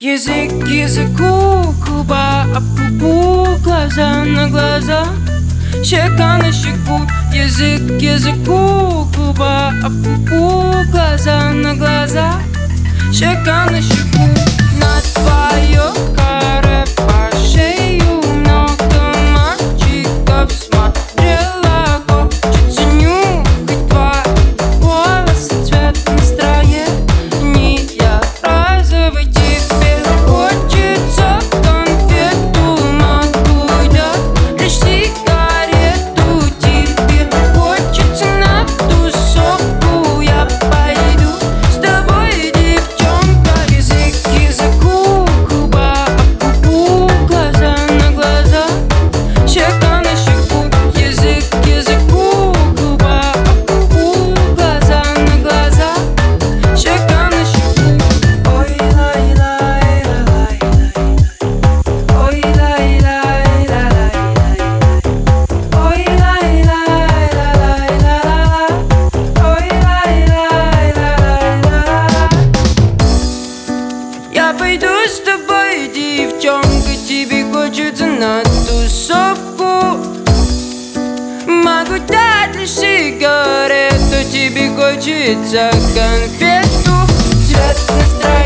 Язык к языку, куба, об пупу глаза на глаза, щека на щеку. Язык к языку, губа об губу, глаза на глаза, щека на щеку. гулять лишь сигарету Тебе хочется конфету. Цвет настроения